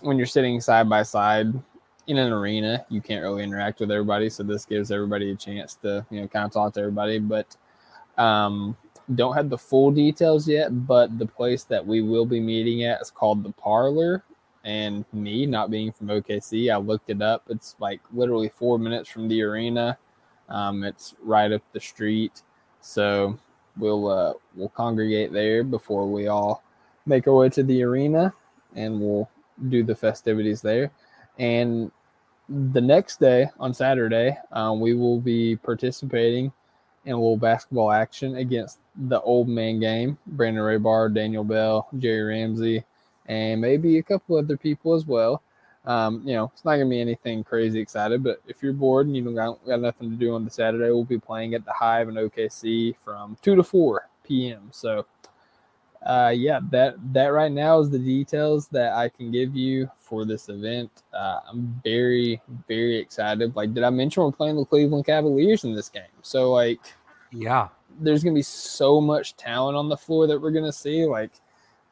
when you're sitting side by side in an arena you can't really interact with everybody. So this gives everybody a chance to you know kind of talk to everybody. But um don't have the full details yet but the place that we will be meeting at is called the parlor. And me not being from okc i looked it up. It's like literally four minutes from the arena. Um, it's right up the street. So we'll uh, we'll congregate there before we all make our way to the arena, and we'll do the festivities there. And the next day on Saturday, um, we will be participating in a little basketball action against the old man game. Brandon Raybar, Daniel Bell, Jerry Ramsey, and maybe a couple other people as well. Um, you know, it's not gonna be anything crazy excited, but if you're bored and you don't got, got nothing to do on the Saturday, we'll be playing at the Hive in OKC from two to four p.m. So, uh, yeah, that that right now is the details that I can give you for this event. Uh, I'm very very excited. Like, did I mention we're playing the Cleveland Cavaliers in this game? So, like, Yeah. there's gonna be so much talent on the floor that we're gonna see. Like,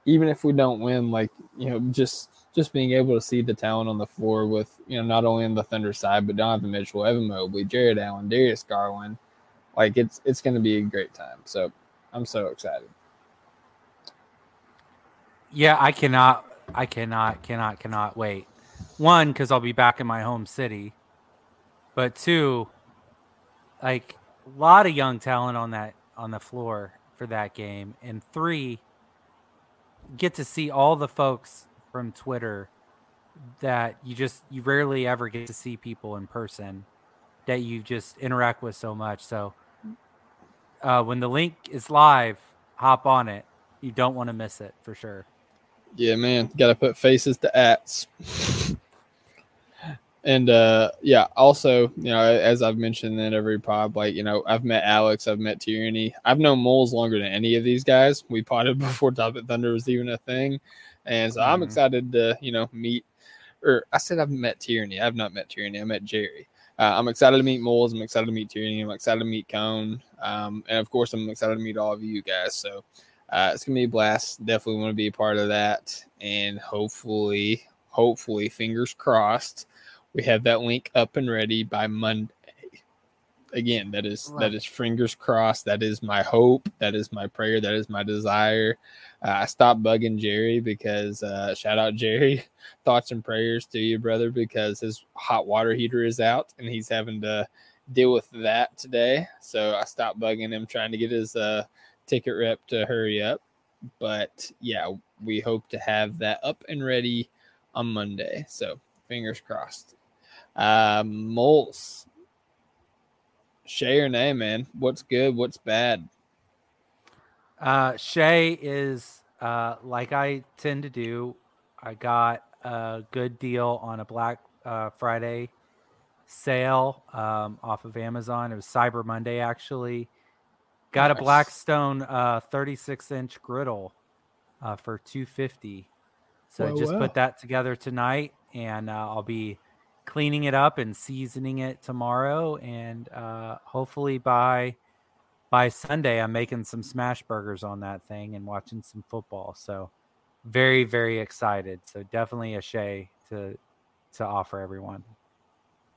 even if we don't win, like you know, just just being able to see the talent on the floor with you know not only on the Thunder side, but Donovan Mitchell, Evan Mobley, Jarrett Allen, Darius Garland, like it's it's gonna be a great time. So I'm so excited. Yeah, I cannot, I cannot, cannot, cannot wait. One, because I'll be back in my home city, but two, like a lot of young talent on that on the floor for that game, and three, get to see all the folks from Twitter that you just you rarely ever get to see people in person that you just interact with so much. So uh, when the link is live, hop on it. You don't want to miss it for sure. Yeah, man, got to put faces to ats. and uh yeah, also, you know, as I've mentioned in every pod, like, you know, I've met Alex, I've met Tyranny. I've known Moles longer than any of these guys. We potted before Topic Thunder was even a thing. And so I'm Mhm. excited to, you know, meet or I said I've met Tyranny. I've not met Tyranny. I met Jerry. Uh, I'm excited to meet Moles. I'm excited to meet Tyranny. I'm excited to meet Cone. Um, and of course, I'm excited to meet all of you guys. So uh, it's gonna be a blast. Definitely want to be a part of that, and hopefully, hopefully, fingers crossed, we have that link up and ready by Monday. Again, that is that Right. is fingers crossed. That is my hope. That is my prayer. That is my desire. Uh, I stopped bugging Jerry because uh, shout out Jerry, thoughts and prayers to you, brother, because his hot water heater is out and he's having to deal with that today. So I stopped bugging him, trying to get his uh, ticket rep to hurry up. But yeah, we hope to have that up and ready on Monday. So fingers crossed. Um, Moles, Shay or nay, man? What's good? What's bad? Uh, Shay is uh, like I tend to do. I got a good deal on a Black uh, Friday sale um, off of Amazon. It was Cyber Monday actually. Got a Nice. Blackstone uh, 36 inch griddle uh, for 250. So I just wow. put that together tonight, and uh, I'll be cleaning it up and seasoning it tomorrow, and uh, hopefully by by Sunday, I'm making some smash burgers on that thing and watching some football. So very, very excited. So definitely a Shay to to offer everyone.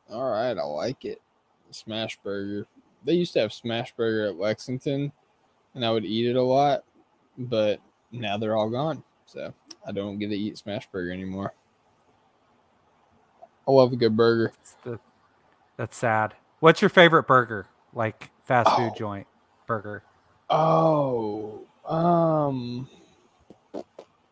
All right, I like it. Smash burger. They used to have smash burger at Lexington, and I would eat it a lot, but now they're all gone. So I don't get to eat smash burger anymore. I love a good burger. The, that's sad. What's your favorite burger? Like fast food Oh. joint burger? Oh, um,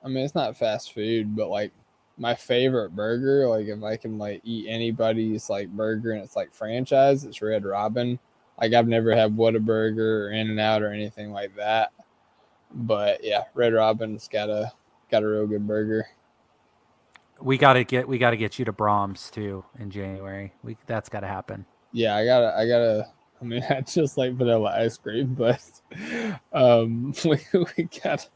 I mean it's not fast food, but like my favorite burger, like if I can like eat anybody's like burger and it's like franchise, it's Red Robin. Like I've never had Whataburger or In and Out or anything like that, but yeah, Red Robin's got a got a real good burger. We gotta get we gotta get you to Braum's too in January. We that's gotta happen. Yeah, I gotta, I gotta. I mean, I just like vanilla ice cream, but um, we, we got.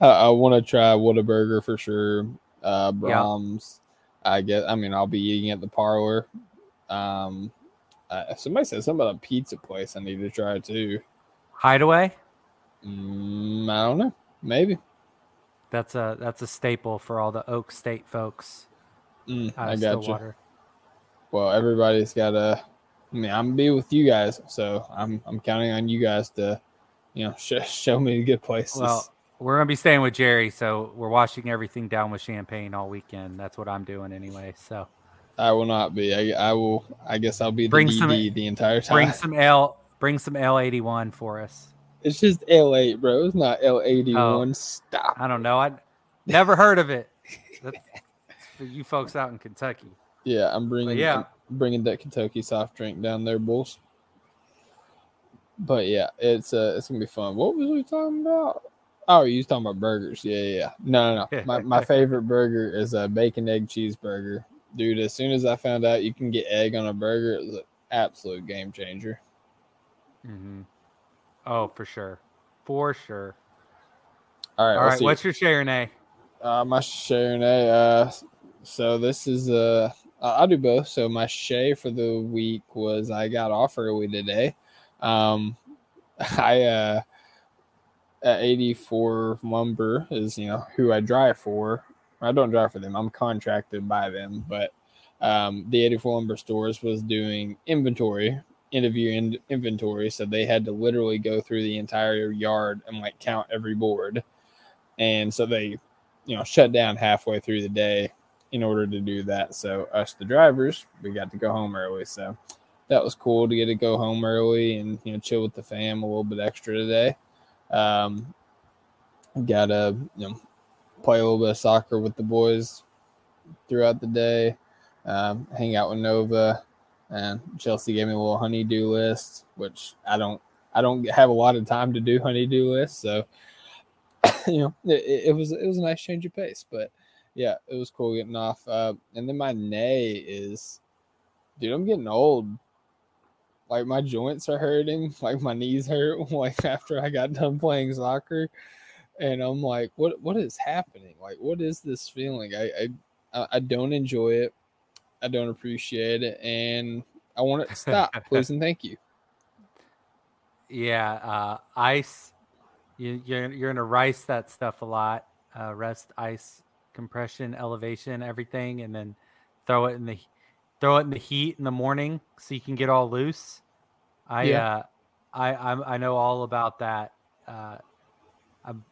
I, to try Whataburger for sure. Uh, Braum's. I guess. I mean, I'll be eating at the parlor. Um, uh, somebody said something about a pizza place. I need to try too. Hideaway. Mm, I don't know. Maybe. That's a that's a staple for all the Oak State folks Mm, out I got you. Well, everybody's got a. I mean, I'm gonna be with you guys, so I'm I'm counting on you guys to, you know, sh- show me the good places. Well, we're gonna be staying with Jerry, so we're washing everything down with champagne all weekend. That's what I'm doing anyway. So I will not be. I, I will. I guess I'll be the Bring DD some- the entire time. bring some L, bring some Ale-8-One for us. It's just Ale-8, bro. It's not L81. Oh. Stop. I don't know. I never heard of it. For you folks out in Kentucky. Yeah, I'm bringing yeah. I'm bringing that Kentucky soft drink down there, bulls. But yeah, it's uh it's gonna be fun. What was we talking about? Oh, you was talking about burgers. Yeah, yeah. No, no, no. My my favorite burger is a bacon egg cheeseburger. Dude, as soon as I found out you can get egg on a burger, it was an absolute game changer. hmm Oh, for sure, for sure. All right. All right. see. what's your Chardonnay? Uh, my Chardonnay. Uh, so this is uh, I'll do both. So my Shay for the week was I got off early today. Um, I uh, at 84 Lumber is you know who I drive for. I don't drive for them. I'm contracted by them, but um, the 84 Lumber stores was doing inventory end of year in- inventory, so they had to literally go through the entire yard and like count every board, and so they you know shut down halfway through the day in order to do that. So us the drivers, we got to go home early. So that was cool to get to go home early and you know chill with the fam a little bit extra today. Um, got to you know play a little bit of soccer with the boys throughout the day. Um, hang out with Nova, and Chelsea gave me a little honeydew list, which I don't I don't have a lot of time to do honeydew lists, so you know, it, it was it was a nice change of pace. But yeah, it was cool getting off. Uh, and then my nay is, dude, I'm getting old. Like my joints are hurting, like my knees hurt. Like after I got done playing soccer, and I'm like, what what is happening? Like, what is this feeling? I I I- I don't enjoy it. I don't appreciate it, and I want it to stop. Please and thank you. Yeah, uh, ice. You, you're you're gonna rice that stuff a lot. Uh, rest, ice, compression, elevation, everything, and then throw it in the throw it in the heat in the morning so you can get all loose. I Yeah. uh, I I'm, I know all about that. Uh, I'm,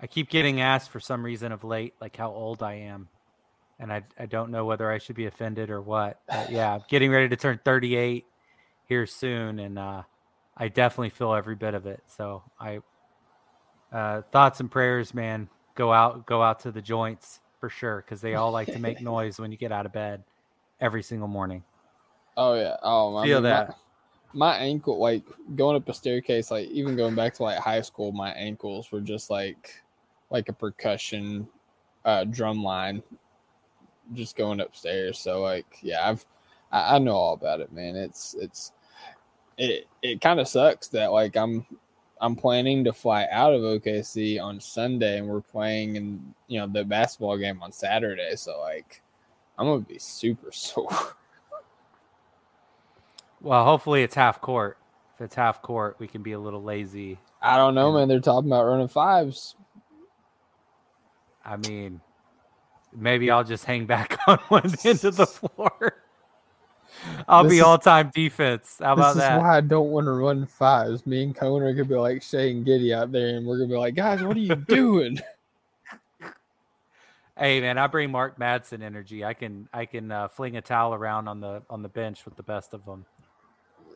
I keep getting asked for some reason of late, like how old I am, and I I don't know whether I should be offended or what. But yeah, I'm getting ready to turn 38 here soon, and uh, I definitely feel every bit of it. So I uh, thoughts and prayers, man, go out go out to the joints for sure because they all like to make noise when you get out of bed every single morning. Oh yeah. Oh, I Feel mean, my- that. my ankle like going up a staircase like even going back to like high school my ankles were just like like a percussion uh drum line just going upstairs. So like yeah i've i, I know all about it man. It's it's it it kind of sucks that like i'm i'm planning to fly out of okc on sunday and we're playing in you know the basketball game on saturday. So like i'm gonna be super sore. Well, hopefully it's half court. If it's half court, we can be a little lazy. i don't know man. They're talking about running fives. I mean, maybe I'll just hang back on one end of the floor. I'll This be all time defense. How about that? this is why I don't want to run fives. Me and Cohen are gonna be like Shai and Giddey out there, and we're gonna be like, guys, what are you doing? Hey man, I bring Mark Madsen energy. I can I can uh, fling a towel around on the on the bench with the best of them.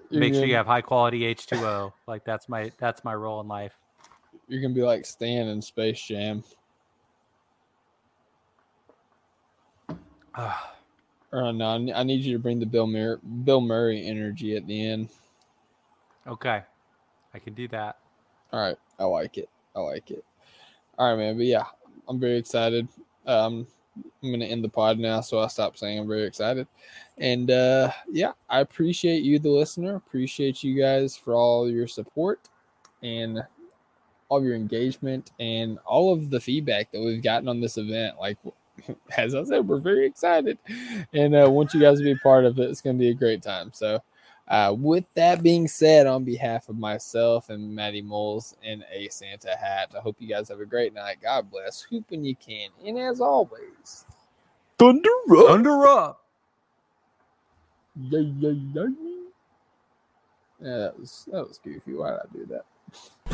You're Make sure gonna, you have high quality H two O. Like that's my that's my role in life. You're gonna be like Stan in Space Jam. Or no, I need you to bring the Bill Murray, Bill Murray energy at the end. okay, I can do that. All right, I like it. I like it. All right, man. But yeah, I'm very excited. Um, I'm gonna end the pod now, so I'll stop saying I'm very excited. And uh, yeah, I appreciate you, the listener. Appreciate you guys for all your support and all of your engagement and all of the feedback that we've gotten on this event. Like, as I said, we're very excited and uh, want you guys to be part of it. It's going to be a great time. So, uh, with that being said, on behalf of myself and Maddie Moles in a Santa hat, I hope you guys have a great night. God bless. Hoop when you can. And as always, Thunder up. Thunder up. Yeah, yeah, yeah. Yeah, that was that was goofy. Why did I do that?